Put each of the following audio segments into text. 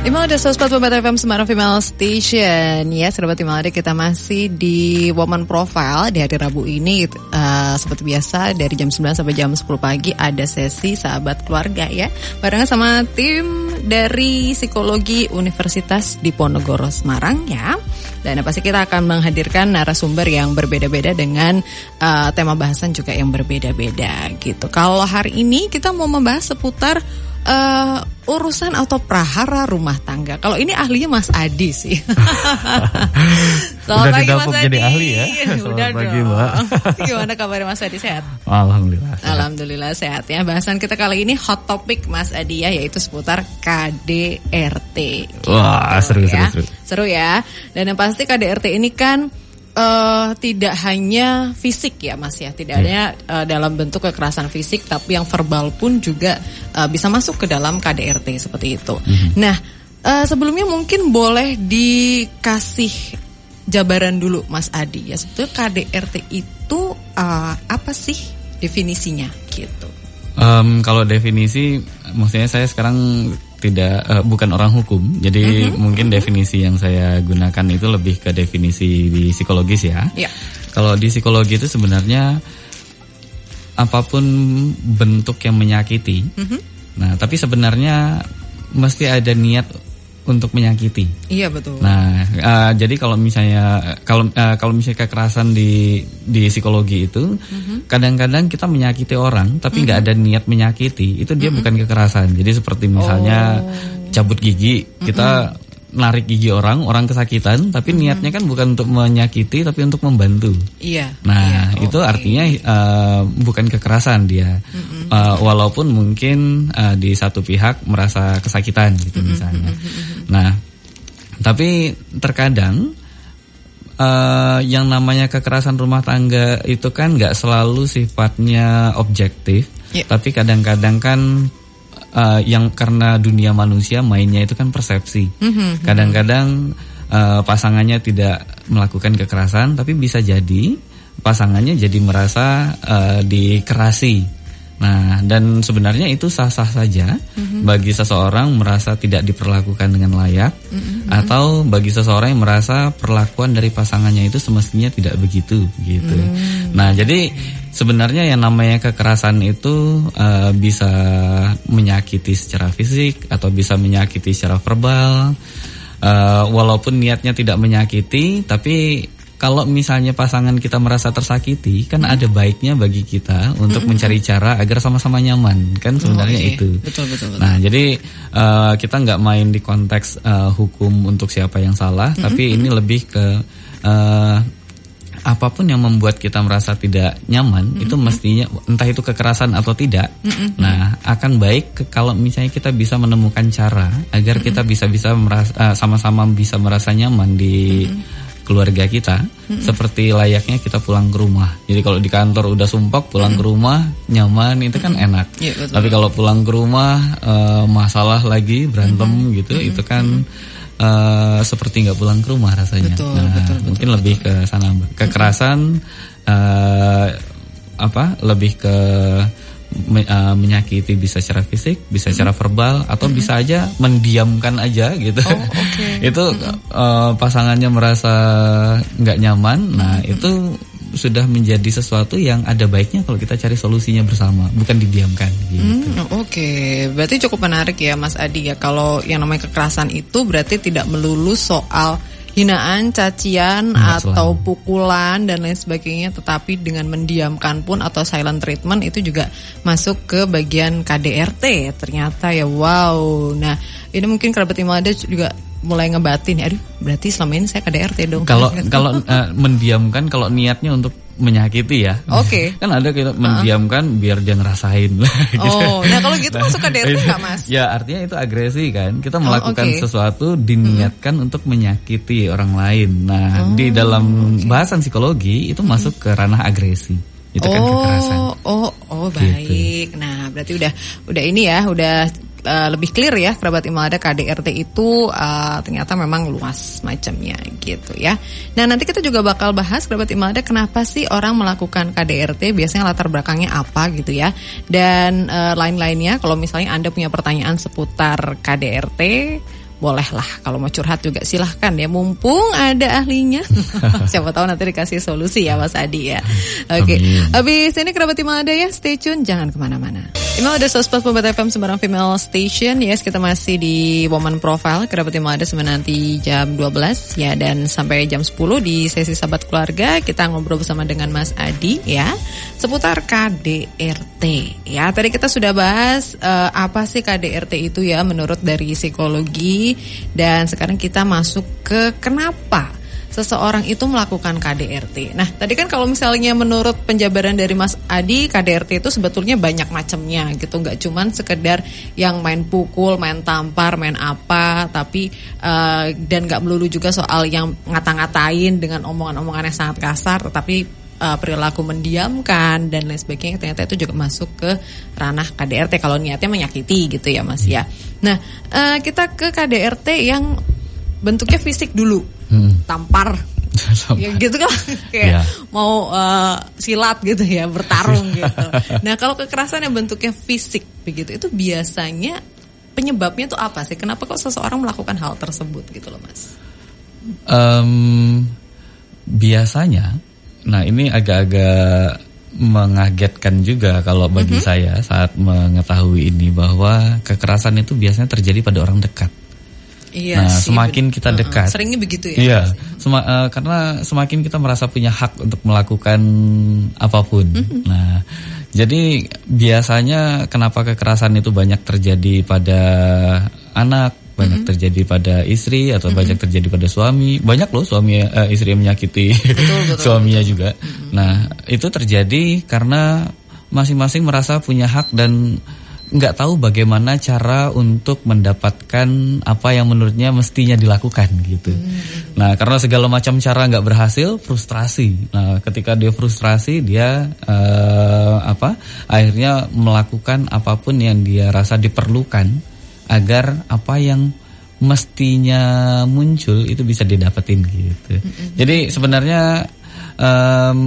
Imal ada 104 FM Semarang Female Station. Ya, sahabat Imal ada kita masih di Woman Profile Di hari Rabu ini. Uh, Seperti biasa dari jam 9 sampai jam 10 pagi Ada sesi sahabat keluarga ya. Barengan sama tim dari Psikologi Universitas Diponegoro Semarang ya. Dan pasti kita akan menghadirkan narasumber yang berbeda-beda Dengan uh, tema bahasan juga yang berbeda-beda gitu. Kalau hari ini kita mau membahas seputar uh, urusan atau prahara rumah tangga. Kalau ini ahlinya Mas Adi sih. Selamat pagi Mas Adi. jadi ahli ya. Selamat Udah pagi, dong. Mbak. Gimana kabarnya Mas Adi sehat? Alhamdulillah. Sehat. Alhamdulillah sehat ya. Bahasan kita kali ini hot topic Mas Adi ya yaitu seputar KDRT. Wah, seru, ya. seru, seru. Seru ya. Dan yang pasti KDRT ini kan uh, tidak hanya fisik ya Mas ya, tidak hanya uh, dalam bentuk kekerasan fisik, tapi yang verbal pun juga uh, bisa masuk ke dalam KDRT seperti itu. Mm-hmm. Nah, uh, sebelumnya mungkin boleh dikasih jabaran dulu Mas Adi ya, sebetulnya KDRT itu uh, apa sih definisinya gitu? Um, kalau definisi, maksudnya saya sekarang tidak uh, bukan orang hukum, jadi mm -hmm. mungkin definisi yang saya gunakan itu lebih ke definisi di psikologis ya. Yeah. Kalau di psikologi itu sebenarnya apa pun bentuk yang menyakiti, mm -hmm. nah tapi sebenarnya mesti ada niat untuk menyakiti. Iya betul. Nah, uh, jadi kalau misalnya kalau uh, kalau misalnya kekerasan di di psikologi itu mm-hmm. kadang-kadang mm -hmm. kita menyakiti orang tapi nggak mm -hmm. ada niat menyakiti, itu dia mm -hmm. bukan kekerasan. Jadi seperti misalnya oh. cabut gigi, kita mm -hmm narik gigi orang, orang kesakitan, tapi mm-hmm. niatnya kan bukan untuk menyakiti, tapi untuk membantu. Iya. Nah, iya, itu okay. artinya uh, bukan kekerasan dia, mm-hmm. uh, walaupun mungkin uh, di satu pihak merasa kesakitan gitu mm-hmm. misalnya. Mm-hmm. Nah, tapi terkadang uh, yang namanya kekerasan rumah tangga itu kan nggak selalu sifatnya objektif, yeah. tapi kadang-kadang kan uh, yang karena dunia manusia mainnya itu kan persepsi. Mm-hmm. Kadang-kadang uh, pasangannya tidak melakukan kekerasan, tapi bisa jadi pasangannya jadi merasa uh, dikerasi. Nah, dan sebenarnya itu sah-sah saja mm-hmm. bagi seseorang merasa tidak diperlakukan dengan layak, mm-hmm. atau bagi seseorang yang merasa perlakuan dari pasangannya itu semestinya tidak begitu, gitu. Mm-hmm. Nah, jadi sebenarnya yang namanya kekerasan itu uh, bisa menyakiti secara fisik atau bisa menyakiti secara verbal. Uh, walaupun niatnya tidak menyakiti, tapi kalau misalnya pasangan kita merasa tersakiti, kan ada baiknya bagi kita untuk mencari cara agar sama-sama nyaman, kan sebenarnya oh, okay. itu. Betul, betul, betul. Nah, jadi uh, kita nggak main di konteks uh, hukum untuk siapa yang salah, tapi ini lebih ke uh, apa pun yang membuat kita merasa tidak nyaman mm-hmm. itu mestinya entah itu kekerasan atau tidak. Mm-hmm. Nah, akan baik ke, kalau misalnya kita bisa menemukan cara agar mm-hmm. kita bisa bisa merasa uh, sama-sama bisa merasa nyaman di mm-hmm keluarga kita mm-hmm. seperti layaknya kita pulang ke rumah. Jadi kalau di kantor udah sumpah pulang mm-hmm. ke rumah nyaman itu kan mm-hmm. enak. Yeah, betul. Tapi kalau pulang ke rumah uh, masalah lagi berantem mm-hmm. gitu mm-hmm. itu kan mm-hmm uh, seperti nggak pulang ke rumah rasanya. Betul, nah, betul, mungkin betul, lebih ke sana. Kekerasan uh, apa? Lebih ke me, uh, menyakiti bisa secara fisik, bisa mm-hmm. secara verbal, atau mm-hmm. bisa aja mendiamkan aja gitu. Oh, okay. itu mm-hmm. uh, pasangannya merasa nggak nyaman. Nah mm-hmm. itu sudah menjadi sesuatu yang ada baiknya kalau kita cari solusinya bersama, bukan didiamkan. Gitu. Hmm, Oke, okay. berarti cukup menarik ya Mas Adi ya. Kalau yang namanya kekerasan itu berarti tidak melulu soal hinaan, cacian Enggak atau selalu. pukulan dan lain sebagainya, tetapi dengan mendiamkan pun atau silent treatment itu juga masuk ke bagian KDRT ternyata ya. Wow. Nah, ini mungkin kerabat Imelda juga mulai ngebatin aduh berarti selama ini saya KDRT dong kalau kalau uh, mendiamkan kalau niatnya untuk menyakiti ya oke okay. kan ada kita mendiamkan uh -huh. biar dia ngerasain gitu. oh nah kalau gitu masuk KDRT nggak mas ya artinya itu agresi kan kita oh, melakukan oh, okay. sesuatu diniatkan hmm. untuk menyakiti orang lain nah oh, di dalam okay. bahasan psikologi itu hmm. masuk ke ranah agresi itu kan oh, kan kekerasan oh oh gitu. baik gitu. nah berarti udah udah ini ya udah uh, lebih clear ya kerabat Imelda KDRT itu uh, ternyata memang luas macamnya gitu ya. Nah nanti kita juga bakal bahas kerabat Imelda kenapa sih orang melakukan KDRT biasanya latar belakangnya apa gitu ya dan uh, lain-lainnya kalau misalnya anda punya pertanyaan seputar KDRT bolehlah kalau mau curhat juga silahkan ya. Mumpung ada ahlinya. Siapa tahu nanti dikasih solusi ya Mas Adi ya. Oke okay. habis ini kerabat Imal ada ya stay tune jangan ke mana-mana. Imal ada 104 FM Sembarang Female Station. Yes kita masih di Woman Profile. Kerabat Imal ada nanti jam 12 ya dan sampai jam 10 di sesi sahabat keluarga. Kita ngobrol bersama dengan Mas Adi ya seputar KDRT ya tadi kita sudah bahas uh, apa sih KDRT itu ya menurut dari psikologi dan sekarang kita masuk ke kenapa seseorang itu melakukan KDRT. Nah, tadi kan kalau misalnya menurut penjabaran dari Mas Adi, KDRT itu sebetulnya banyak macamnya gitu, nggak cuman sekedar yang main pukul, main tampar, main apa, tapi uh, dan nggak melulu juga soal yang ngata-ngatain dengan omongan-omongan yang sangat kasar, tetapi uh, perilaku mendiamkan dan lain sebagainya ternyata itu juga masuk ke ranah KDRT kalau niatnya menyakiti gitu ya Mas ya. Nah, uh, kita ke KDRT yang bentuknya fisik dulu. Hmm. Tampar. ya gitu kan kayak yeah. mau uh, silat gitu ya, bertarung gitu. Nah, kalau kekerasan yang bentuknya fisik begitu itu biasanya penyebabnya itu apa sih? Kenapa kok seseorang melakukan hal tersebut gitu loh, Mas? Um, biasanya nah ini agak-agak mengagetkan juga kalau bagi mm -hmm. saya saat mengetahui ini bahwa kekerasan itu biasanya terjadi pada orang dekat. Iya nah, sih, semakin kita dekat, uh, seringnya begitu ya. Iya, sema, uh, karena semakin kita merasa punya hak untuk melakukan apa pun. Mm -hmm. Nah, jadi biasanya kenapa kekerasan itu banyak terjadi pada anak, banyak mm -hmm. terjadi pada istri atau mm -hmm. banyak terjadi pada suami banyak loh suami uh, istri yang menyakiti betul, betul, suaminya betul. juga mm -hmm. nah itu terjadi karena masing-masing merasa punya hak dan nggak tahu bagaimana cara untuk mendapatkan apa yang menurutnya mestinya dilakukan gitu. Hmm. Nah karena segala macam cara nggak berhasil, frustrasi. Nah ketika dia frustrasi, dia uh, apa? Akhirnya melakukan apa pun yang dia rasa diperlukan agar apa yang mestinya muncul itu bisa didapetin gitu. Mm -hmm. Jadi sebenarnya um,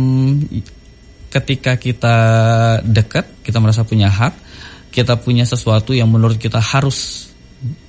ketika kita dekat, kita merasa punya hak, kita punya sesuatu yang menurut kita harus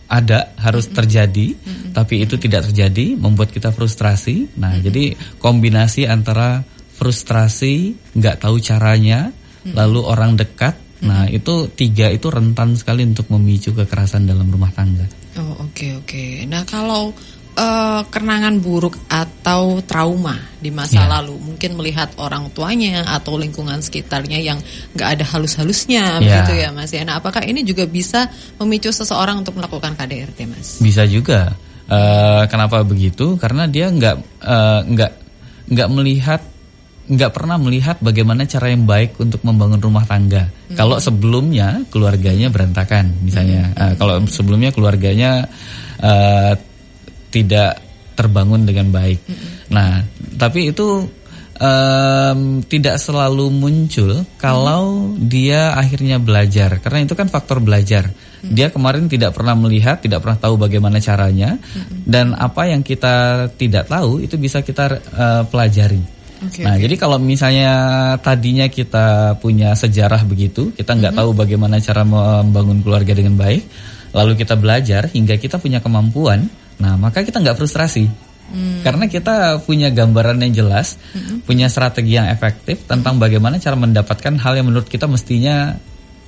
ada, harus terjadi, mm -hmm. tapi itu tidak terjadi, membuat kita frustrasi. Nah, mm -hmm. jadi kombinasi antara frustrasi, nggak tahu caranya, mm -hmm. lalu orang dekat Nah itu tiga itu rentan sekali untuk memicu kekerasan dalam rumah tangga. Oh oke okay, oke. Okay. Nah kalau uh, kenangan buruk atau trauma di masa yeah. lalu, mungkin melihat orang tuanya atau lingkungan sekitarnya yang nggak ada halus-halusnya, yeah. begitu ya Mas. Ya, nah apakah ini juga bisa memicu seseorang untuk melakukan KDRT, Mas? Bisa juga. Uh, kenapa begitu? Karena dia nggak uh, nggak nggak melihat nggak pernah melihat bagaimana cara yang baik untuk membangun rumah tangga. Hmm. Kalau sebelumnya keluarganya berantakan, misalnya, hmm. uh, kalau sebelumnya keluarganya uh, tidak terbangun dengan baik. Hmm. Nah, tapi itu um, tidak selalu muncul kalau hmm. dia akhirnya belajar, karena itu kan faktor belajar. Hmm. Dia kemarin tidak pernah melihat, tidak pernah tahu bagaimana caranya, hmm. dan apa yang kita tidak tahu itu bisa kita uh, pelajari. Okay, nah, okay. jadi kalau misalnya tadinya kita punya sejarah begitu, kita nggak mm -hmm. tahu bagaimana cara membangun keluarga dengan baik, lalu kita belajar hingga kita punya kemampuan, nah maka kita nggak frustrasi. Hmm. Karena kita punya gambaran yang jelas, hmm. punya strategi yang efektif tentang bagaimana cara mendapatkan hal yang menurut kita mestinya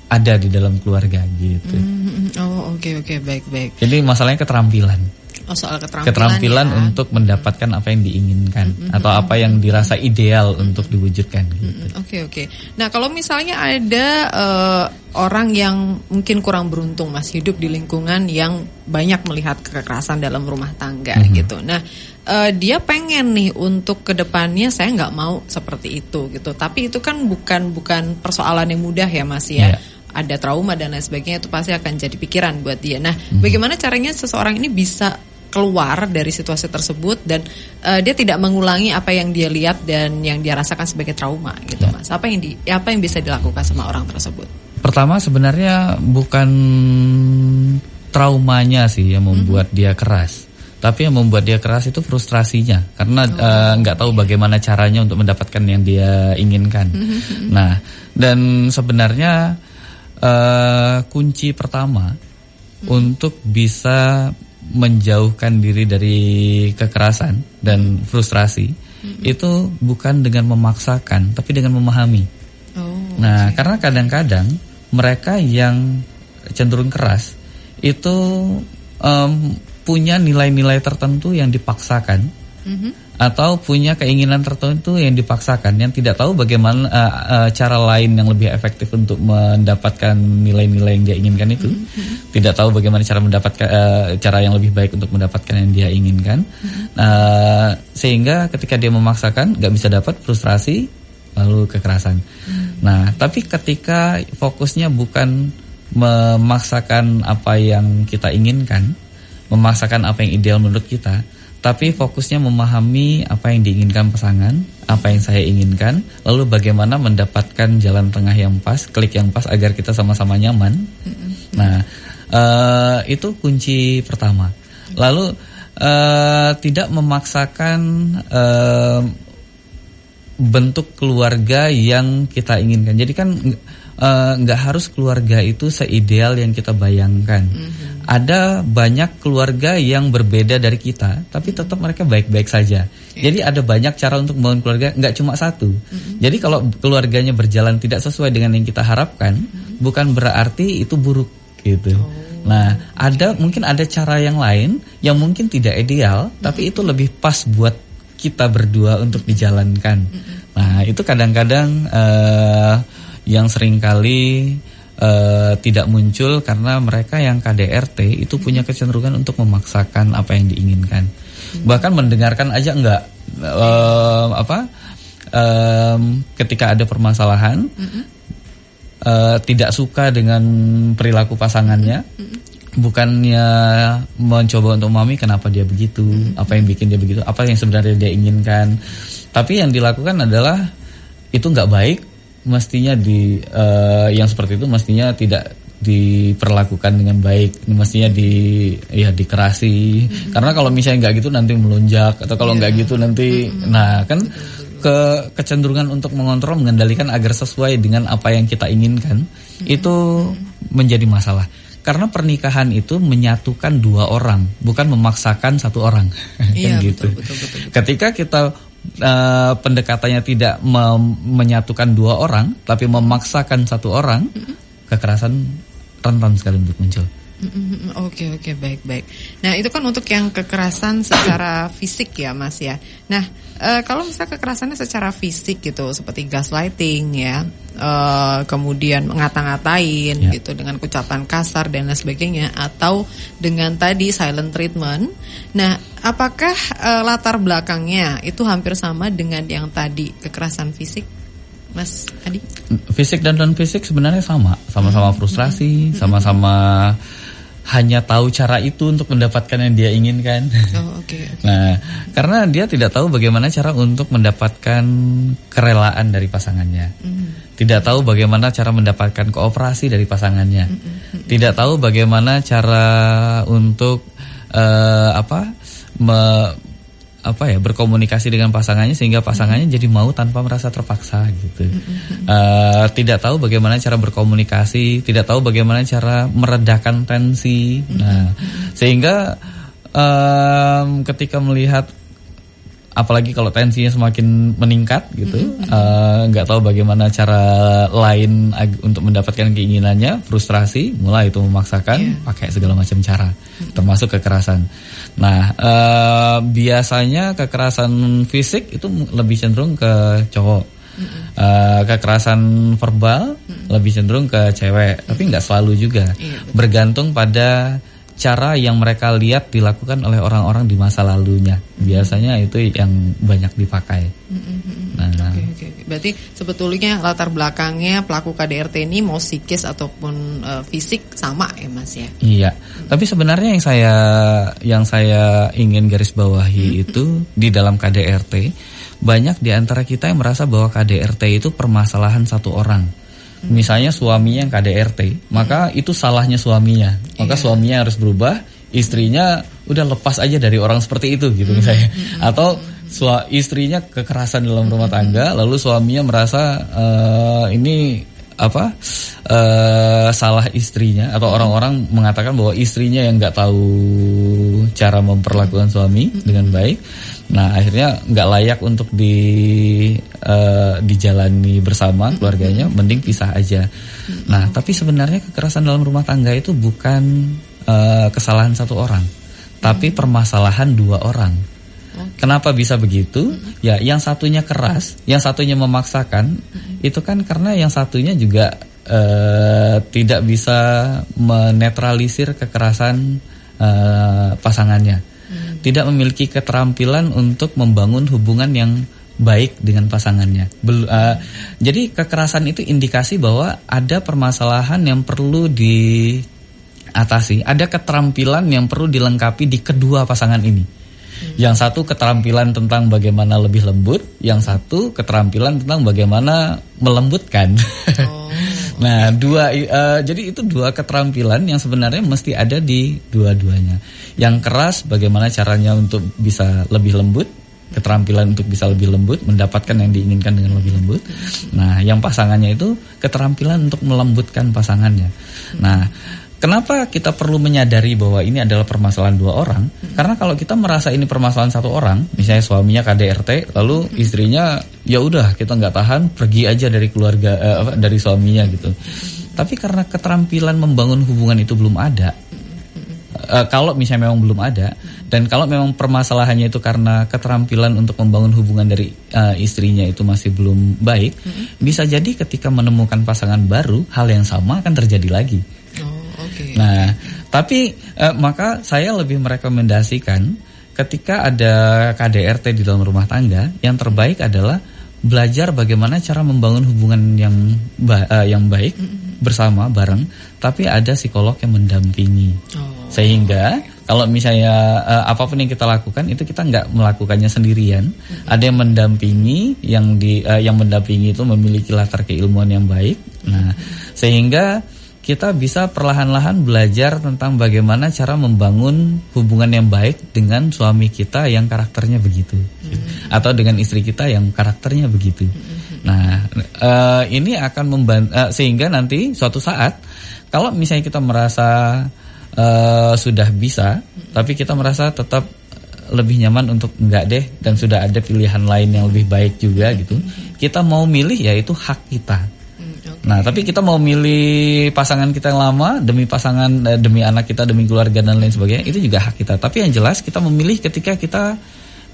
ada di dalam keluarga gitu. Hmm. Oh oke okay, oke okay. baik baik. Jadi masalahnya keterampilan. Oh, soal keterampilan, keterampilan ya. untuk mendapatkan apa yang diinginkan mm -hmm. atau apa yang dirasa ideal mm -hmm. untuk diwujudkan. Oke gitu. oke. Okay, okay. Nah kalau misalnya ada uh, orang yang mungkin kurang beruntung mas hidup di lingkungan yang banyak melihat kekerasan dalam rumah tangga mm -hmm. gitu. Nah uh, dia pengen nih untuk ke depannya saya nggak mau seperti itu gitu. Tapi itu kan bukan bukan persoalan yang mudah ya mas ya. Yeah ada trauma dan lain sebagainya itu pasti akan jadi pikiran buat dia. Nah, hmm. bagaimana caranya seseorang ini bisa keluar dari situasi tersebut dan uh, dia tidak mengulangi apa yang dia lihat dan yang dia rasakan sebagai trauma gitu ya. mas apa yang di apa yang bisa dilakukan sama orang tersebut pertama sebenarnya bukan traumanya sih yang membuat -hmm. dia keras tapi yang membuat dia keras itu frustrasinya karena oh, eh, nggak oh, uh, tahu bagaimana caranya untuk mendapatkan yang dia inginkan -hmm. nah dan sebenarnya uh, kunci pertama -hmm. untuk bisa menjauhkan diri dari kekerasan dan frustrasi mm-hmm. itu bukan dengan memaksakan tapi dengan memahami. Oh, nah, okay. karena kadang-kadang mereka yang cenderung keras itu um, punya nilai-nilai tertentu yang dipaksakan. Mm-hmm atau punya keinginan tertentu yang dipaksakan yang tidak tahu bagaimana uh, uh, cara lain yang lebih efektif untuk mendapatkan nilai-nilai yang dia inginkan itu mm -hmm. tidak tahu bagaimana cara mendapatkan uh, cara yang lebih baik untuk mendapatkan yang dia inginkan mm -hmm. uh, sehingga ketika dia memaksakan nggak bisa dapat frustrasi lalu kekerasan mm -hmm. nah tapi ketika fokusnya bukan memaksakan apa yang kita inginkan memaksakan apa yang ideal menurut kita tapi fokusnya memahami apa yang diinginkan pasangan, apa yang saya inginkan, lalu bagaimana mendapatkan jalan tengah yang pas, klik yang pas agar kita sama-sama nyaman. Nah, uh, itu kunci pertama. Lalu uh, tidak memaksakan uh, bentuk keluarga yang kita inginkan. Jadi kan nggak uh, harus keluarga itu seideal yang kita bayangkan. Mm -hmm ada banyak keluarga yang berbeda dari kita, tapi tetap mereka baik-baik saja. Yeah. Jadi ada banyak cara untuk membangun keluarga, nggak cuma satu. Mm-hmm. Jadi kalau keluarganya berjalan tidak sesuai dengan yang kita harapkan, mm-hmm. bukan berarti itu buruk gitu. Oh. Nah, ada mungkin ada cara yang lain yang mungkin tidak ideal, mm-hmm. tapi itu lebih pas buat kita berdua untuk dijalankan. Mm-hmm. Nah, itu kadang-kadang uh, yang sering kali uh, tidak muncul karena mereka yang KDRT itu punya kecenderungan untuk memaksakan apa yang diinginkan. Bahkan mendengarkan aja enggak uh, apa um, ketika ada permasalahan uh, tidak suka dengan perilaku pasangannya. Bukannya mencoba untuk memahami kenapa dia begitu, apa yang bikin dia begitu, apa yang sebenarnya dia inginkan. Tapi yang dilakukan adalah itu nggak baik, mestinya di uh, yang seperti itu mestinya tidak diperlakukan dengan baik mestinya di ya dikerasi mm-hmm. karena kalau misalnya nggak gitu nanti melonjak atau kalau nggak yeah. gitu nanti mm-hmm. nah kan ke kecenderungan untuk mengontrol mengendalikan agar sesuai dengan apa yang kita inginkan mm-hmm. itu menjadi masalah karena pernikahan itu menyatukan dua orang bukan memaksakan satu orang iya, kan gitu betul, betul, betul, betul. ketika kita uh, pendekatannya tidak menyatukan dua orang, tapi memaksakan satu orang, mm -hmm. kekerasan rentan sekali untuk muncul. Oke oke okay, baik baik. Nah itu kan untuk yang kekerasan secara fisik ya mas ya. Nah e, kalau misalnya kekerasannya secara fisik gitu seperti gaslighting ya, e, kemudian ngata-ngatain yeah. gitu dengan ucapan kasar dan lain sebagainya, atau dengan tadi silent treatment. Nah apakah e, latar belakangnya itu hampir sama dengan yang tadi kekerasan fisik? Mas Adi? Fisik dan non fisik sebenarnya sama, sama-sama hmm. frustrasi, sama-sama hanya tahu cara itu untuk mendapatkan yang dia inginkan. Oh, Okay, okay. Nah, karena dia tidak tahu bagaimana cara untuk mendapatkan kerelaan dari pasangannya. Mm. Tidak tahu bagaimana cara mendapatkan kooperasi dari pasangannya. Mm -hmm. Tidak tahu bagaimana cara untuk uh, apa me, apa ya berkomunikasi dengan pasangannya sehingga pasangannya mm -hmm. jadi mau tanpa merasa terpaksa gitu. Mm -hmm. uh, tidak tahu bagaimana cara berkomunikasi, tidak tahu bagaimana cara meredakan tensi. Mm -hmm. Nah, sehingga um, ketika melihat apalagi kalau tensinya semakin meningkat gitu nggak mm -hmm. uh, tahu bagaimana cara lain untuk mendapatkan keinginannya frustrasi mulai itu memaksakan yeah. pakai segala macam cara mm -hmm. termasuk kekerasan nah uh, biasanya kekerasan fisik itu lebih cenderung ke cowok mm -hmm. uh, kekerasan verbal mm -hmm. lebih cenderung ke cewek tapi nggak selalu juga yeah, bergantung pada cara yang mereka lihat dilakukan oleh orang-orang di masa lalunya. Biasanya itu yang banyak dipakai. Nah, okay, okay. berarti sebetulnya latar belakangnya pelaku KDRT ini mau psikis ataupun uh, fisik sama ya Mas ya. Iya. Hmm. Tapi sebenarnya yang saya yang saya ingin garis bawahi hmm. itu di dalam KDRT banyak di antara kita yang merasa bahwa KDRT itu permasalahan satu orang misalnya suaminya yang KDRT, maka itu salahnya suaminya. Maka yeah. suaminya harus berubah, istrinya udah lepas aja dari orang seperti itu gitu misalnya. Atau sua istrinya kekerasan dalam rumah tangga, lalu suaminya merasa uh, ini apa uh, salah istrinya atau orang-orang mengatakan bahwa istrinya yang nggak tahu cara memperlakukan suami dengan baik. Nah akhirnya nggak layak untuk di uh, dijalani bersama keluarganya, mending pisah aja. Nah tapi sebenarnya kekerasan dalam rumah tangga itu bukan uh, kesalahan satu orang, tapi permasalahan dua orang. Kenapa bisa begitu? Ya, yang satunya keras, yang satunya memaksakan, itu kan karena yang satunya juga uh, tidak bisa menetralisir kekerasan uh, pasangannya. Hmm. Tidak memiliki keterampilan untuk membangun hubungan yang baik dengan pasangannya. Bel, uh, jadi kekerasan itu indikasi bahwa ada permasalahan yang perlu diatasi, ada keterampilan yang perlu dilengkapi di kedua pasangan ini. Yang satu keterampilan tentang bagaimana lebih lembut, yang satu keterampilan tentang bagaimana melembutkan. Oh. nah, dua uh, jadi itu dua keterampilan yang sebenarnya mesti ada di dua-duanya. Yang keras bagaimana caranya untuk bisa lebih lembut, keterampilan untuk bisa lebih lembut, mendapatkan yang diinginkan dengan lebih lembut. Nah, yang pasangannya itu keterampilan untuk melembutkan pasangannya. Nah, Kenapa kita perlu menyadari bahwa ini adalah permasalahan dua orang? Hmm. Karena kalau kita merasa ini permasalahan satu orang, misalnya suaminya KDRT, lalu hmm. istrinya ya udah kita nggak tahan, pergi aja dari keluarga eh, dari suaminya gitu. Tapi karena keterampilan membangun hubungan itu belum ada, eh, kalau misalnya memang belum ada, dan kalau memang permasalahannya itu karena keterampilan untuk membangun hubungan dari uh, istrinya itu masih belum baik, -hmm. bisa jadi ketika menemukan pasangan baru, hal yang sama akan terjadi lagi. Okay. Nah, tapi eh, maka saya lebih merekomendasikan ketika ada KDRT di dalam rumah tangga, yang terbaik adalah belajar bagaimana cara membangun hubungan yang ba uh, yang baik bersama bareng, tapi ada psikolog yang mendampingi. Oh. Sehingga kalau misalnya uh, apa pun yang kita lakukan itu kita nggak melakukannya sendirian, mm -hmm. ada yang mendampingi, yang di uh, yang mendampingi itu memiliki latar keilmuan yang baik. Nah, sehingga kita bisa perlahan-lahan belajar tentang bagaimana cara membangun hubungan yang baik dengan suami kita yang karakternya begitu, hmm. atau dengan istri kita yang karakternya begitu. Hmm. Nah, uh, ini akan membantu uh, sehingga nanti suatu saat kalau misalnya kita merasa uh, sudah bisa, hmm. tapi kita merasa tetap lebih nyaman untuk enggak deh dan sudah ada pilihan lain yang lebih baik juga gitu. Kita mau milih ya itu hak kita Nah, tapi kita mau milih pasangan kita yang lama demi pasangan eh, demi anak kita, demi keluarga dan lain sebagainya, itu juga hak kita. Tapi yang jelas kita memilih ketika kita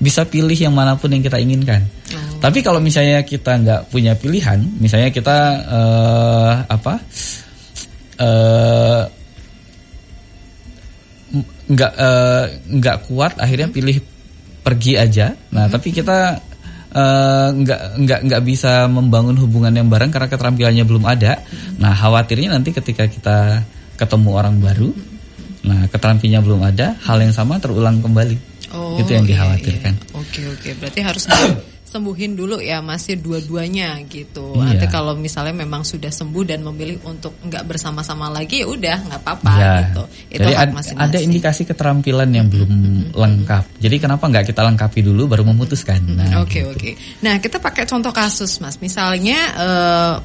bisa pilih yang mana pun yang kita inginkan. Oh. Tapi kalau misalnya kita nggak punya pilihan, misalnya kita uh, apa uh, nggak uh, nggak kuat, akhirnya pilih pergi aja. Nah, hmm. tapi kita uh, nggak nggak nggak bisa membangun hubungan yang bareng karena keterampilannya belum ada. Nah khawatirnya nanti ketika kita ketemu orang baru, nah keterampilannya belum ada, hal yang sama terulang kembali. Oh, itu yang iya, dikhawatirkan. Iya. Oke oke, berarti harus sembuhin dulu ya masih dua-duanya gitu. Iya. Nanti kalau misalnya memang sudah sembuh dan memilih untuk nggak bersama-sama lagi ya udah nggak apa-apa iya. gitu. Itu Jadi ad, ada indikasi keterampilan yang belum lengkap. Jadi kenapa nggak kita lengkapi dulu baru memutuskan? Nah, oke okay, gitu. oke. Okay. Nah kita pakai contoh kasus mas, misalnya uh,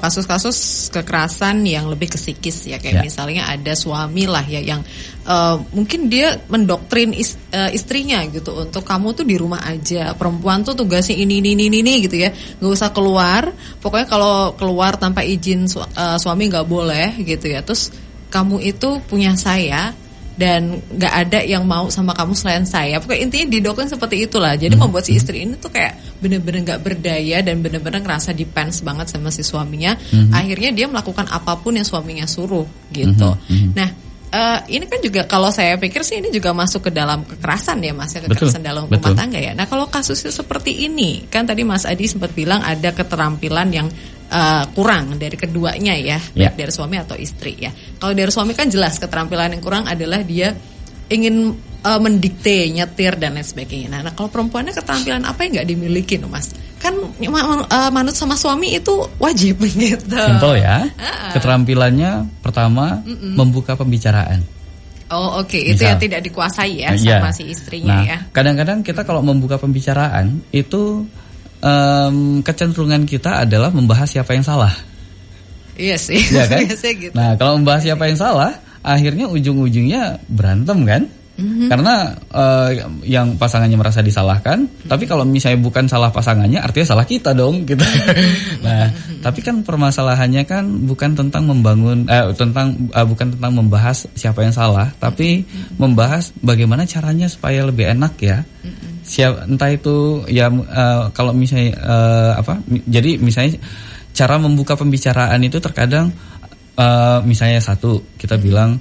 kasus-kasus uh, kekerasan yang lebih ke psikis ya kayak yeah. misalnya ada suami lah ya yang uh, mungkin dia mendoktrin is, uh, istrinya gitu untuk kamu tuh di rumah aja perempuan tuh tugasnya ini ini ini ini gitu ya nggak usah keluar pokoknya kalau keluar tanpa izin su uh, suami nggak boleh gitu ya terus kamu itu punya saya dan nggak ada yang mau sama kamu selain saya. Pokoknya intinya didoktrin seperti itulah. Jadi hmm. membuat si istri ini tuh kayak bener-bener nggak berdaya dan bener-bener ngerasa depends banget sama si suaminya. Hmm. Akhirnya dia melakukan apa pun yang suaminya suruh gitu. Hmm. Hmm. Nah. Uh, ini kan juga kalau saya pikir sih ini juga masuk ke dalam kekerasan ya mas ya kekerasan betul, dalam rumah betul. tangga ya. Nah kalau kasusnya seperti ini kan tadi Mas Adi sempat bilang ada keterampilan yang uh, kurang dari keduanya ya, yeah. baik dari suami atau istri ya. Kalau dari suami kan jelas keterampilan yang kurang adalah dia ingin uh, mendikte, nyetir dan lain sebagainya. Nah, nah kalau perempuannya keterampilan apa yang nggak dimiliki, no, mas? Kan uh, manut sama suami itu wajib gitu. Simple ya. Uh-uh. Keterampilannya pertama mm -mm. membuka pembicaraan. Oh oke, okay. itu yang tidak dikuasai ya sama si istrinya nah, ya. Kadang-kadang kita kalau membuka pembicaraan itu um, kecenderungan kita adalah membahas siapa yang salah. Iya sih. Ya kan? Biasanya gitu. Nah, kalau membahas siapa yang salah, akhirnya ujung-ujungnya berantem kan? Mhm. Karena eh, yang pasangannya merasa disalahkan, tapi kalau misalnya bukan salah pasangannya, artinya salah kita dong, gitu. nah, tapi kan permasalahannya kan bukan tentang membangun, eh, tentang eh, bukan tentang membahas siapa yang salah, tapi membahas bagaimana caranya supaya lebih enak ya. Siap, entah itu ya eh, kalau misalnya eh, apa, jadi misalnya cara membuka pembicaraan itu terkadang eh, misalnya satu kita bilang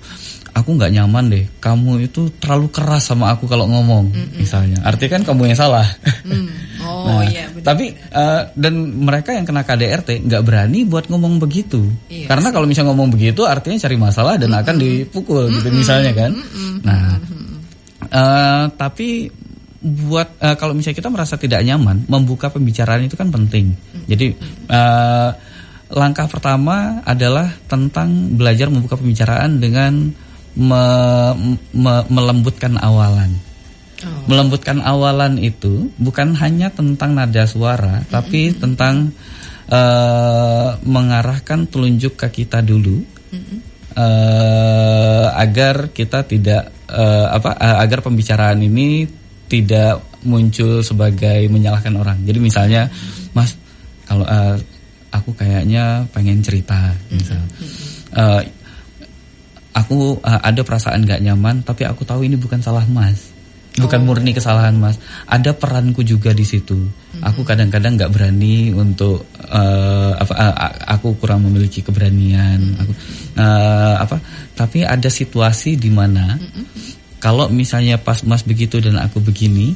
aku nggak nyaman deh kamu itu terlalu keras sama aku kalau ngomong misalnya. Artinya kan kamu yang salah. Hmm. Oh Nah, iya benar. tapi eh, dan mereka yang kena KDRT nggak berani buat ngomong begitu. Iya karena kalau misalnya ngomong begitu artinya cari masalah dan akan dipukul gitu misalnya kan. Nah eh, tapi buat eh, kalau misalnya kita merasa tidak nyaman membuka pembicaraan itu kan penting. Jadi eh, langkah pertama adalah tentang belajar membuka pembicaraan dengan me- me- melembutkan awalan. Oh. melembutkan awalan itu bukan hanya tentang nada suara, tapi tentang eh, mengarahkan telunjuk ke kita dulu, eh, agar kita tidak eh, apa, eh, agar pembicaraan ini tidak muncul sebagai menyalahkan orang. Jadi misalnya, Mas, kalau eh, aku kayaknya pengen cerita, misal. Eh, aku uh, ada perasaan gak nyaman tapi aku tahu ini bukan salah mas. Bukan murni kesalahan mas. Ada peranku juga di situ. Aku kadang-kadang nggak berani untuk uh, apa uh, aku kurang memiliki keberanian. Aku uh, apa tapi ada situasi di mana kalau misalnya pas mas begitu dan aku begini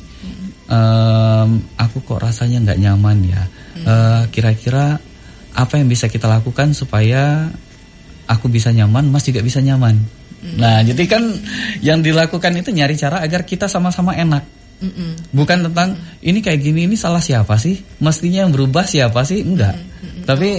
em, aku kok rasanya nggak nyaman ya Eh, kira-kira apa yang bisa kita lakukan supaya aku bisa nyaman, Mas juga bisa nyaman. Nah, jadi kan yang dilakukan itu nyari cara agar kita sama-sama enak. Mm-mm. Bukan tentang ini kayak gini ini salah siapa sih? Mestinya yang berubah siapa sih? Enggak. Tapi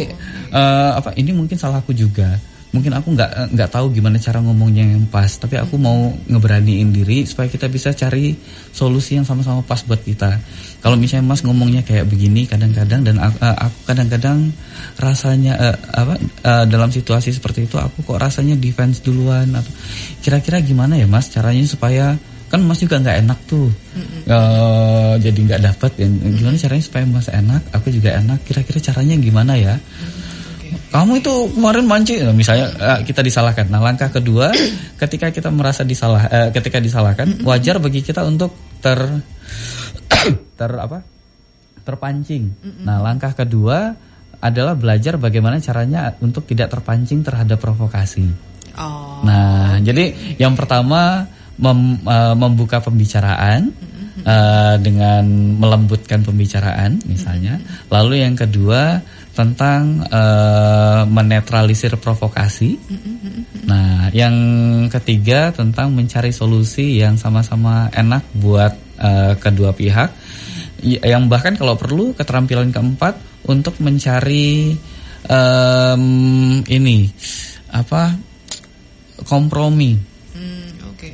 eh, apa ini mungkin salahku juga. Mungkin aku nggak nggak tahu gimana cara ngomongnya yang pas. Tapi aku mau ngeberaniin diri supaya kita bisa cari solusi yang sama-sama pas buat kita. Kalau misalnya Mas ngomongnya kayak begini kadang-kadang dan aku, eh, kadang-kadang rasanya eh, apa eh, dalam situasi seperti itu aku kok rasanya defense duluan atau kira-kira gimana ya Mas caranya supaya kan Mas juga nggak enak tuh Eh, jadi nggak dapat ya gimana caranya supaya Mas enak aku juga enak kira-kira caranya gimana ya kamu itu kemarin mancing. Nah, misalnya eh, kita disalahkan. Nah langkah kedua ketika kita merasa disalah eh, ketika disalahkan wajar bagi kita untuk ter ter apa? Terpancing. Nah langkah kedua adalah belajar bagaimana caranya untuk tidak terpancing terhadap provokasi. Oh. Nah, jadi yang pertama mem- eh, membuka pembicaraan eh, dengan melembutkan pembicaraan misalnya. Lalu yang kedua tentang eh, menetralisir provokasi. Nah, yang ketiga tentang mencari solusi yang sama-sama enak buat eh, kedua pihak. Yang bahkan kalau perlu keterampilan keempat untuk mencari em, ini apa kompromi. Hmm.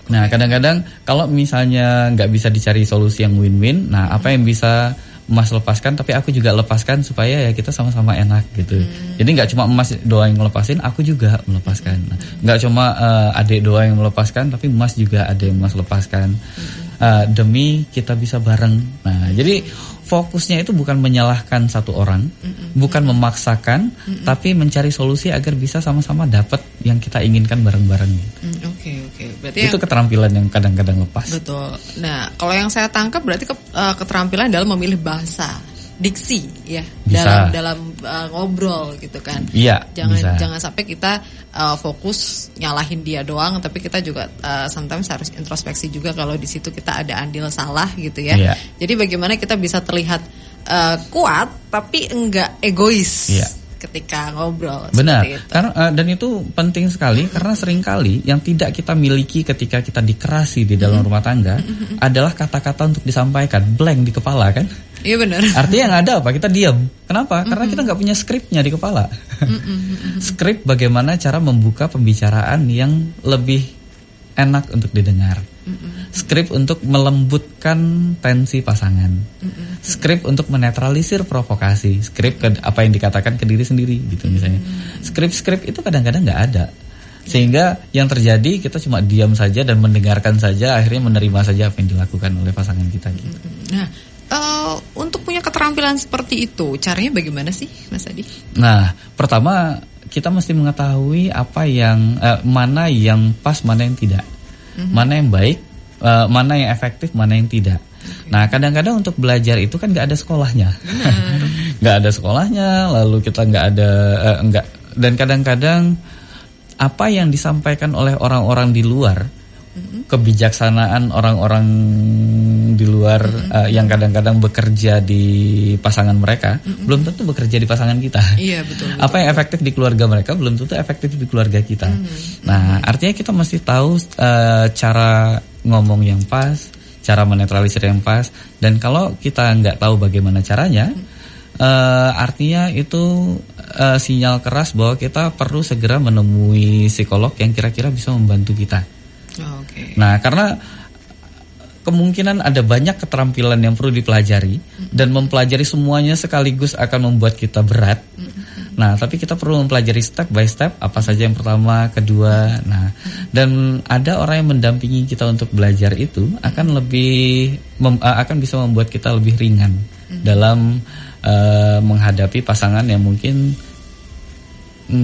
Nah, kadang-kadang kalau misalnya nggak bisa dicari solusi yang win-win, nah apa yang bisa Mas lepaskan, tapi aku juga lepaskan supaya ya kita sama-sama enak gitu. Jadi nggak cuma Mas doang yang ngelepasin, aku juga melepaskan. Nah, nggak cuma eh, adik doang yang melepaskan, tapi Mas juga ada yang Mas lepaskan Eh, demi kita bisa bareng. Nah, jadi fokusnya itu bukan menyalahkan satu orang, bukan memaksakan, tapi mencari solusi agar bisa sama-sama dapat yang kita inginkan bareng-bareng. Oke oke. Berarti Itu yang- keterampilan yang kadang-kadang lepas. betul. Nah, kalau yang saya tangkap berarti ke- eh, keterampilan dalam memilih bahasa, diksi, ya, Bisa. dalam dalam eh, ngobrol gitu kan. Iya, Jangan bisa. jangan sampai kita eh, fokus nyalahin dia doang, tapi kita juga eh, sometimes harus introspeksi juga kalau di situ kita ada andil salah gitu ya. Iya. Jadi bagaimana kita bisa terlihat eh, kuat tapi enggak egois Iya. Ketika ngobrol. Benar, itu. karena eh, dan itu penting sekali karena sering kali yang tidak kita miliki ketika kita dikerasi di Mm-hmm. dalam rumah tangga adalah kata-kata untuk disampaikan blank di kepala kan. Iya benar. Artinya yang ada apa? Kita diam. Kenapa? Karena kita nggak punya skripnya di kepala. Skrip bagaimana cara membuka pembicaraan yang lebih enak untuk didengar. Skrip untuk melembutkan tensi pasangan. Skrip untuk menetralisir provokasi. Skrip ke, apa yang dikatakan ke diri sendiri gitu misalnya. Skrip-skrip itu kadang-kadang nggak ada. Sehingga yang terjadi kita cuma diam saja dan mendengarkan saja akhirnya menerima saja apa yang dilakukan oleh pasangan kita gitu. Nah, uh, untuk punya keterampilan seperti itu, caranya bagaimana sih, Mas Adi? Nah, pertama kita mesti mengetahui apa yang uh, mana yang pas, mana yang tidak, mm-hmm. mana yang baik, uh, mana yang efektif, mana yang tidak. Okay. Nah, kadang-kadang untuk belajar itu kan nggak ada sekolahnya, nggak ada sekolahnya, lalu kita nggak ada uh, nggak dan kadang-kadang apa yang disampaikan oleh orang-orang di luar kebijaksanaan orang-orang di luar mm-hmm. uh, yang kadang-kadang bekerja di pasangan mereka mm-hmm. belum tentu bekerja di pasangan kita. Iya betul, betul. Apa yang efektif di keluarga mereka belum tentu efektif di keluarga kita. Mm-hmm. Nah artinya kita mesti tahu uh, cara ngomong yang pas, cara menetralisir yang pas, dan kalau kita nggak tahu bagaimana caranya. Mm-hmm. Uh, artinya itu uh, sinyal keras bahwa kita perlu segera menemui psikolog yang kira-kira bisa membantu kita. Okay. Nah, karena kemungkinan ada banyak keterampilan yang perlu dipelajari mm-hmm. dan mempelajari semuanya sekaligus akan membuat kita berat. Mm-hmm. Nah, tapi kita perlu mempelajari step by step apa saja yang pertama, kedua. Nah, dan ada orang yang mendampingi kita untuk belajar itu akan lebih mem, uh, akan bisa membuat kita lebih ringan dalam uh, menghadapi pasangan yang mungkin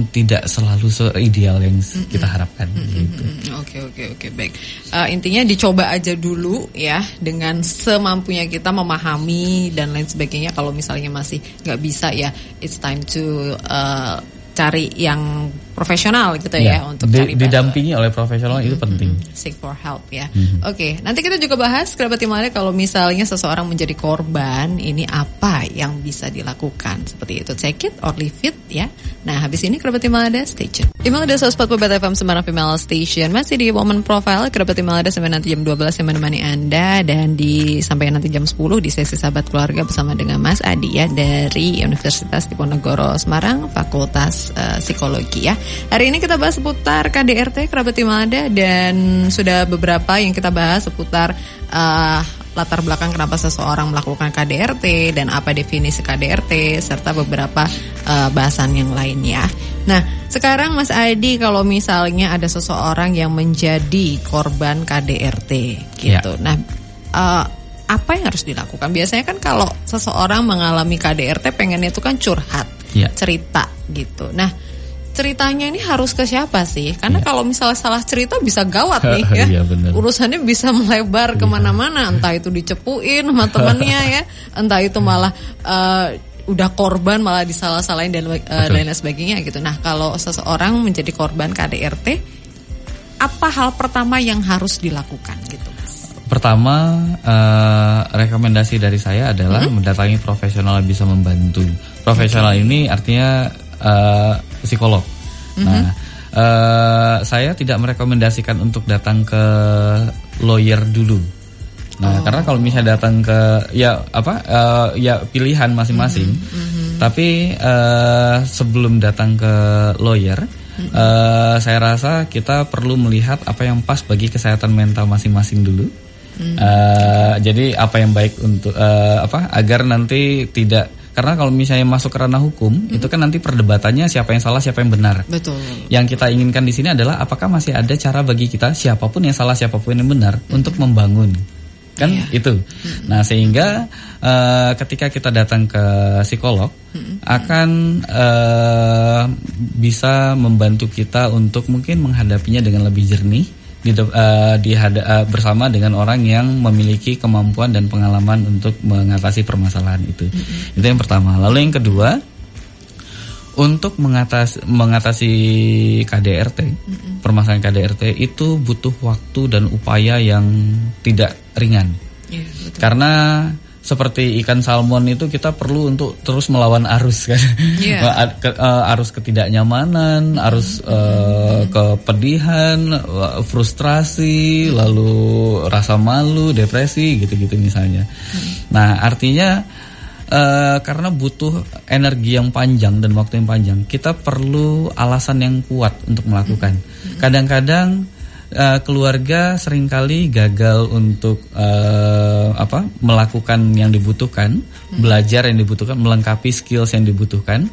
tidak selalu seideal yang kita harapkan mm -hmm. gitu. Oke oke oke baik. Uh, intinya dicoba aja dulu ya dengan semampunya kita memahami dan lain sebagainya. Kalau misalnya masih nggak bisa ya, it's time to uh, cari yang profesional gitu ya, ya untuk di, cari didampingi oleh profesional mm -hmm. itu penting. Seek for help ya. Mm -hmm. Oke, okay, nanti kita juga bahas kerabat Timale kalau misalnya seseorang menjadi korban, ini apa yang bisa dilakukan seperti itu. Take it or leave it ya. Nah, habis ini kerabat Timale ada station. Timale ada 104 FM Semarang Female Station masih di Woman Profile kerabat Timale ada sampai nanti jam 12 yang menemani Anda dan di sampai nanti jam 10 di sesi sahabat keluarga bersama dengan Mas Adi ya dari Universitas Diponegoro Semarang Fakultas uh, Psikologi ya. Hari ini kita bahas seputar KDRT kerabat Imada dan sudah beberapa yang kita bahas seputar uh, latar belakang kenapa seseorang melakukan KDRT dan apa definisi KDRT serta beberapa uh, bahasan yang lainnya. Nah, sekarang Mas Adi kalau misalnya ada seseorang yang menjadi korban KDRT gitu. Ya. Nah, uh, apa yang harus dilakukan? Biasanya kan kalau seseorang mengalami KDRT pengennya itu kan curhat, ya. cerita gitu. Nah, ceritanya ini harus ke siapa sih? Karena ya. kalau misalnya salah cerita bisa gawat nih ya. ya Urusannya bisa melebar ya. ke mana-mana. Entah itu dicepuin sama temannya ya, entah itu malah uh, udah korban malah disalah-salahin dan uh, dan lain sebagainya gitu. Nah kalau seseorang menjadi korban KDRT, apa hal pertama yang harus dilakukan gitu? Pertama, uh, rekomendasi dari saya adalah -hmm. mendatangi profesional yang bisa membantu. Profesional ini artinya uh, psikolog. Mm -hmm. Nah, uh, saya tidak merekomendasikan untuk datang ke lawyer dulu. Nah, oh. karena kalau misalnya datang ke ya apa uh, ya pilihan masing-masing. Mm -hmm. Tapi uh, sebelum datang ke lawyer, uh, saya rasa kita perlu melihat apa yang pas bagi kesehatan mental masing-masing dulu. Mm uh, jadi apa yang baik untuk uh, apa agar nanti tidak karena kalau misalnya masuk ke ranah hukum, hmm. itu kan nanti perdebatannya siapa yang salah, siapa yang benar. Betul. Yang kita inginkan di sini adalah apakah masih ada cara bagi kita siapa pun yang salah, siapa pun yang benar hmm. untuk membangun. Kan iya. itu. Hmm. Nah, sehingga uh, ketika kita datang ke psikolog hmm. akan uh, bisa membantu kita untuk mungkin menghadapinya dengan lebih jernih di, uh, di uh, bersama dengan orang yang memiliki kemampuan dan pengalaman untuk mengatasi permasalahan itu. Mm-hmm. Itu yang pertama. Lalu yang kedua, untuk mengatasi mengatasi KDRT, mm-hmm. permasalahan KDRT itu butuh waktu dan upaya yang tidak ringan. Yeah, Karena seperti ikan salmon itu kita perlu untuk terus melawan arus kan yeah. uh, arus ketidaknyamanan arus uh, kepedihan frustrasi lalu rasa malu depresi gitu-gitu misalnya hmm. nah artinya uh, karena butuh energi yang panjang dan waktu yang panjang kita perlu alasan yang kuat untuk melakukan hmm. kadang-kadang uh, keluarga sering kali gagal untuk uh, apa melakukan yang dibutuhkan, hmm. belajar yang dibutuhkan, melengkapi skills yang dibutuhkan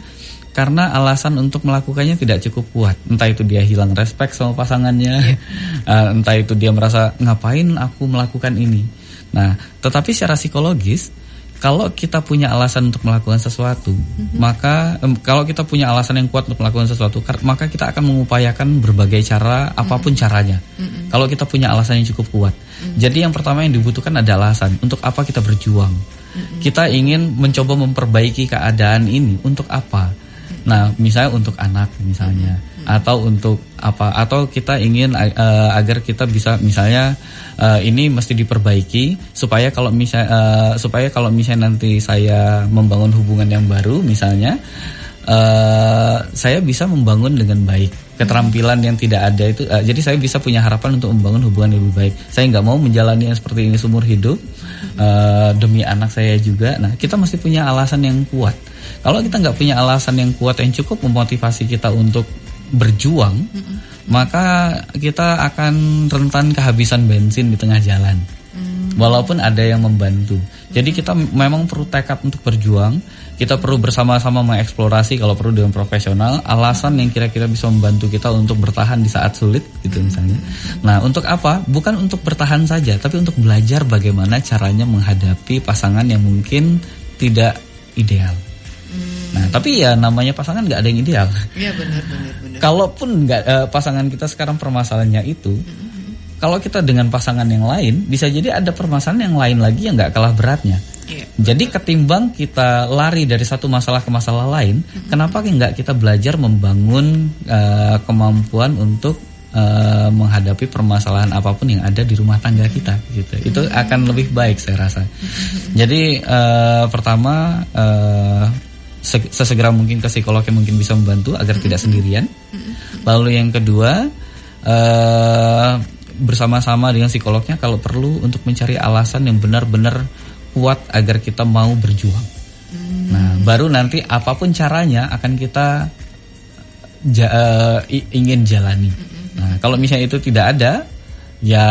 karena alasan untuk melakukannya tidak cukup kuat. Entah itu dia hilang respect sama pasangannya, uh, entah itu dia merasa ngapain aku melakukan ini. Nah, tetapi secara psikologis kalau kita punya alasan untuk melakukan sesuatu, mm-hmm. maka um, kalau kita punya alasan yang kuat untuk melakukan sesuatu, maka kita akan mengupayakan berbagai cara apa pun mm-hmm. caranya. Mm-hmm. Kalau kita punya alasan yang cukup kuat. Mm-hmm. Jadi yang pertama yang dibutuhkan adalah alasan untuk apa kita berjuang. Mm-hmm. Kita ingin mencoba memperbaiki keadaan ini untuk apa? Nah, misalnya untuk anak misalnya hmm. Atau untuk apa? Atau kita ingin uh, agar kita bisa misalnya uh, ini mesti diperbaiki supaya kalau misalnya uh, supaya kalau misalnya nanti saya membangun hubungan yang baru misalnya uh, saya bisa membangun dengan baik. Keterampilan yang tidak ada itu uh, jadi saya bisa punya harapan untuk membangun hubungan yang lebih baik. Saya nggak mau menjalani yang seperti ini seumur hidup uh, demi anak saya juga. Nah kita mesti punya alasan yang kuat. Kalau kita nggak punya alasan yang kuat yang cukup memotivasi kita untuk berjuang, mm -hmm. maka kita akan rentan kehabisan bensin di tengah jalan. Mm. Walaupun ada yang membantu. Jadi kita memang perlu tekad untuk berjuang. Kita perlu bersama-sama mengeksplorasi kalau perlu dengan profesional alasan yang kira-kira bisa membantu kita untuk bertahan di saat sulit gitu misalnya. Nah, untuk apa? Bukan untuk bertahan saja, tapi untuk belajar bagaimana caranya menghadapi pasangan yang mungkin tidak ideal. Nah, tapi ya namanya pasangan nggak ada yang ideal. Iya benar benar benar. Kalaupun nggak uh, pasangan kita sekarang permasalahannya itu, mm-hmm. kalau kita dengan pasangan yang lain, bisa jadi ada permasalahan yang lain lagi yang nggak kalah beratnya. Iya. Jadi ketimbang kita lari dari satu masalah ke masalah lain, mm-hmm. kenapa nggak kita belajar membangun uh, kemampuan untuk uh, menghadapi permasalahan apa pun yang ada di rumah tangga kita gitu. Itu akan lebih baik saya rasa. Jadi uh, pertama uh, sesegera mungkin ke psikolog yang mungkin bisa membantu agar tidak sendirian. Lalu yang kedua uh, bersama-sama dengan psikolognya kalau perlu untuk mencari alasan yang benar-benar kuat agar kita mau berjuang. Mm. Nah, baru nanti apa pun caranya akan kita ja, uh, ingin jalani. Nah, kalau misalnya itu tidak ada, ya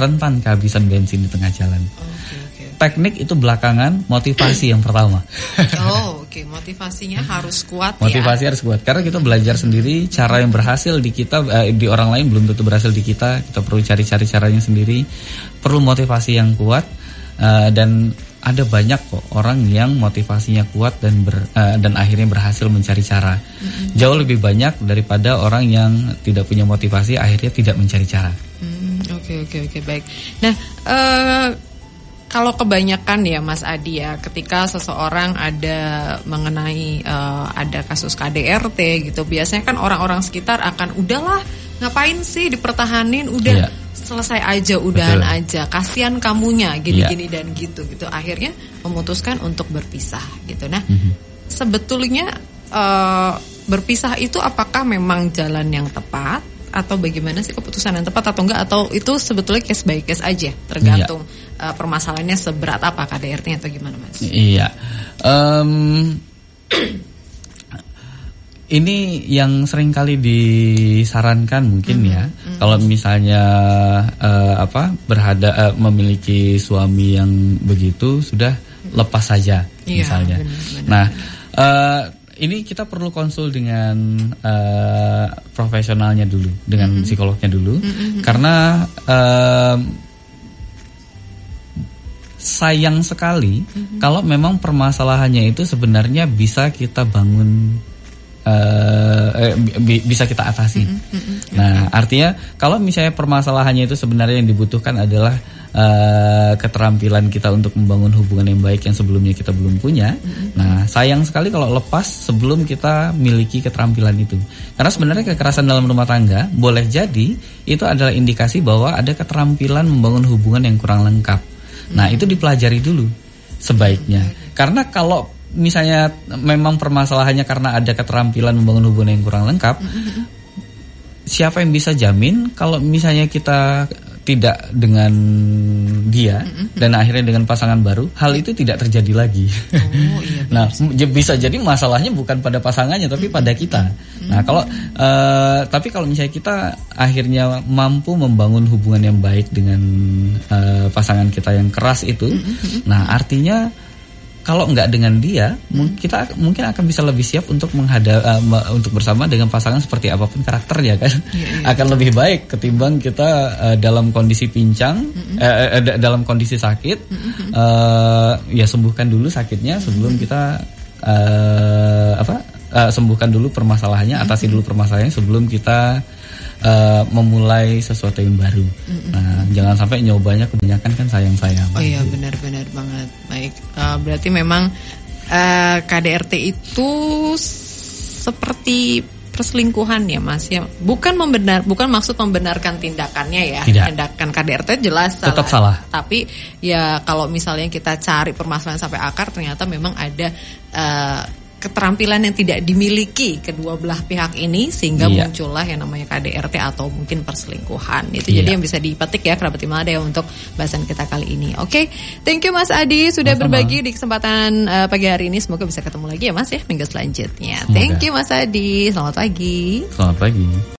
rentan kehabisan bensin di tengah jalan. Okay teknik itu belakangan, motivasi yang pertama. Oh, oke, okay. motivasinya harus kuat Motivasi ya? harus kuat karena kita belajar sendiri cara yang berhasil di kita eh, di orang lain belum tentu berhasil di kita. Kita perlu cari-cari caranya sendiri. Perlu motivasi yang kuat uh, dan ada banyak kok orang yang motivasinya kuat dan ber, uh, dan akhirnya berhasil mencari cara. Mm-hmm. Jauh lebih banyak daripada orang yang tidak punya motivasi akhirnya tidak mencari cara. Mm, oke oke oke baik. Nah uh, kalau kebanyakan ya Mas Adi ya ketika seseorang ada mengenai uh, ada kasus KDRT gitu biasanya kan orang-orang sekitar akan udahlah ngapain sih dipertahanin udah yeah. selesai aja udahan Betul. aja kasihan kamunya gini-gini yeah. dan gitu gitu akhirnya memutuskan untuk berpisah gitu nah mm -hmm. sebetulnya uh, berpisah itu apakah memang jalan yang tepat atau bagaimana sih keputusan yang tepat atau enggak atau itu sebetulnya case by case aja tergantung iya. Uh, permasalahannya seberat apa KDRT-nya atau gimana mas? Iya. Um, ini yang sering kali disarankan mungkin mm -hmm. ya mm -hmm. kalau misalnya uh, apa berhada uh, memiliki suami yang begitu sudah lepas saja iya, misalnya. Benar, benar, nah. Uh, ini kita perlu konsul dengan uh, profesionalnya dulu, dengan mm -hmm. psikolognya dulu, mm -hmm. karena uh, sayang sekali mm -hmm. kalau memang permasalahannya itu sebenarnya bisa kita bangun uh, eh, bisa kita atasi. Mm -hmm. Nah, artinya kalau misalnya permasalahannya itu sebenarnya yang dibutuhkan adalah uh, keterampilan kita untuk membangun hubungan yang baik yang sebelumnya kita belum punya. Mm -hmm. Nah, sayang sekali kalau lepas sebelum kita miliki keterampilan itu. Karena sebenarnya kekerasan dalam rumah tangga boleh jadi itu adalah indikasi bahwa ada keterampilan membangun hubungan yang kurang lengkap. Nah, itu dipelajari dulu sebaiknya. Karena kalau misalnya memang permasalahannya karena ada keterampilan membangun hubungan yang kurang lengkap, mm -hmm. siapa yang bisa jamin kalau misalnya kita tidak dengan dia dan akhirnya dengan pasangan baru, hal itu tidak terjadi lagi. Oh, iya, nah, bisa jadi masalahnya bukan pada pasangannya tapi pada kita. Nah, kalau eh, tapi kalau misalnya kita akhirnya mampu membangun hubungan yang baik dengan eh, pasangan kita yang keras itu, nah artinya kalau nggak dengan dia, mung- kita mungkin akan bisa lebih siap untuk menghadap eh, me- untuk bersama dengan pasangan seperti apa pun karakternya kan, akan lebih baik ketimbang kita eh, dalam kondisi pincang, eh, eh, da- dalam kondisi sakit, eh, ya sembuhkan dulu sakitnya sebelum kita eh, apa eh, sembuhkan dulu permasalahannya, atasi dulu permasalahannya sebelum kita eh, memulai sesuatu yang baru. Nah, jangan sampai nyobanya kebanyakan kan sayang-sayang. Oh iya benar-benar banget. Baik, Eh, berarti memang eh, KDRT itu seperti perselingkuhan ya Mas ya. Bukan membenar bukan maksud membenarkan tindakannya ya. Tidak. Tindakan KDRT jelas Tetap salah. Tapi ya kalau misalnya kita cari permasalahan sampai akar ternyata memang ada eh, keterampilan yang tidak dimiliki kedua belah pihak ini sehingga Iya. muncullah yang namanya KDRT atau mungkin perselingkuhan. Itu Iya. jadi yang bisa dipetik ya kerabat Imada ya untuk bahasan kita kali ini. Oke, thank you Mas Adi sudah Sama-sama. berbagi di kesempatan eh, pagi hari ini. Semoga bisa ketemu lagi ya Mas ya minggu selanjutnya. Semoga. Thank you Mas Adi. Selamat pagi. Selamat pagi.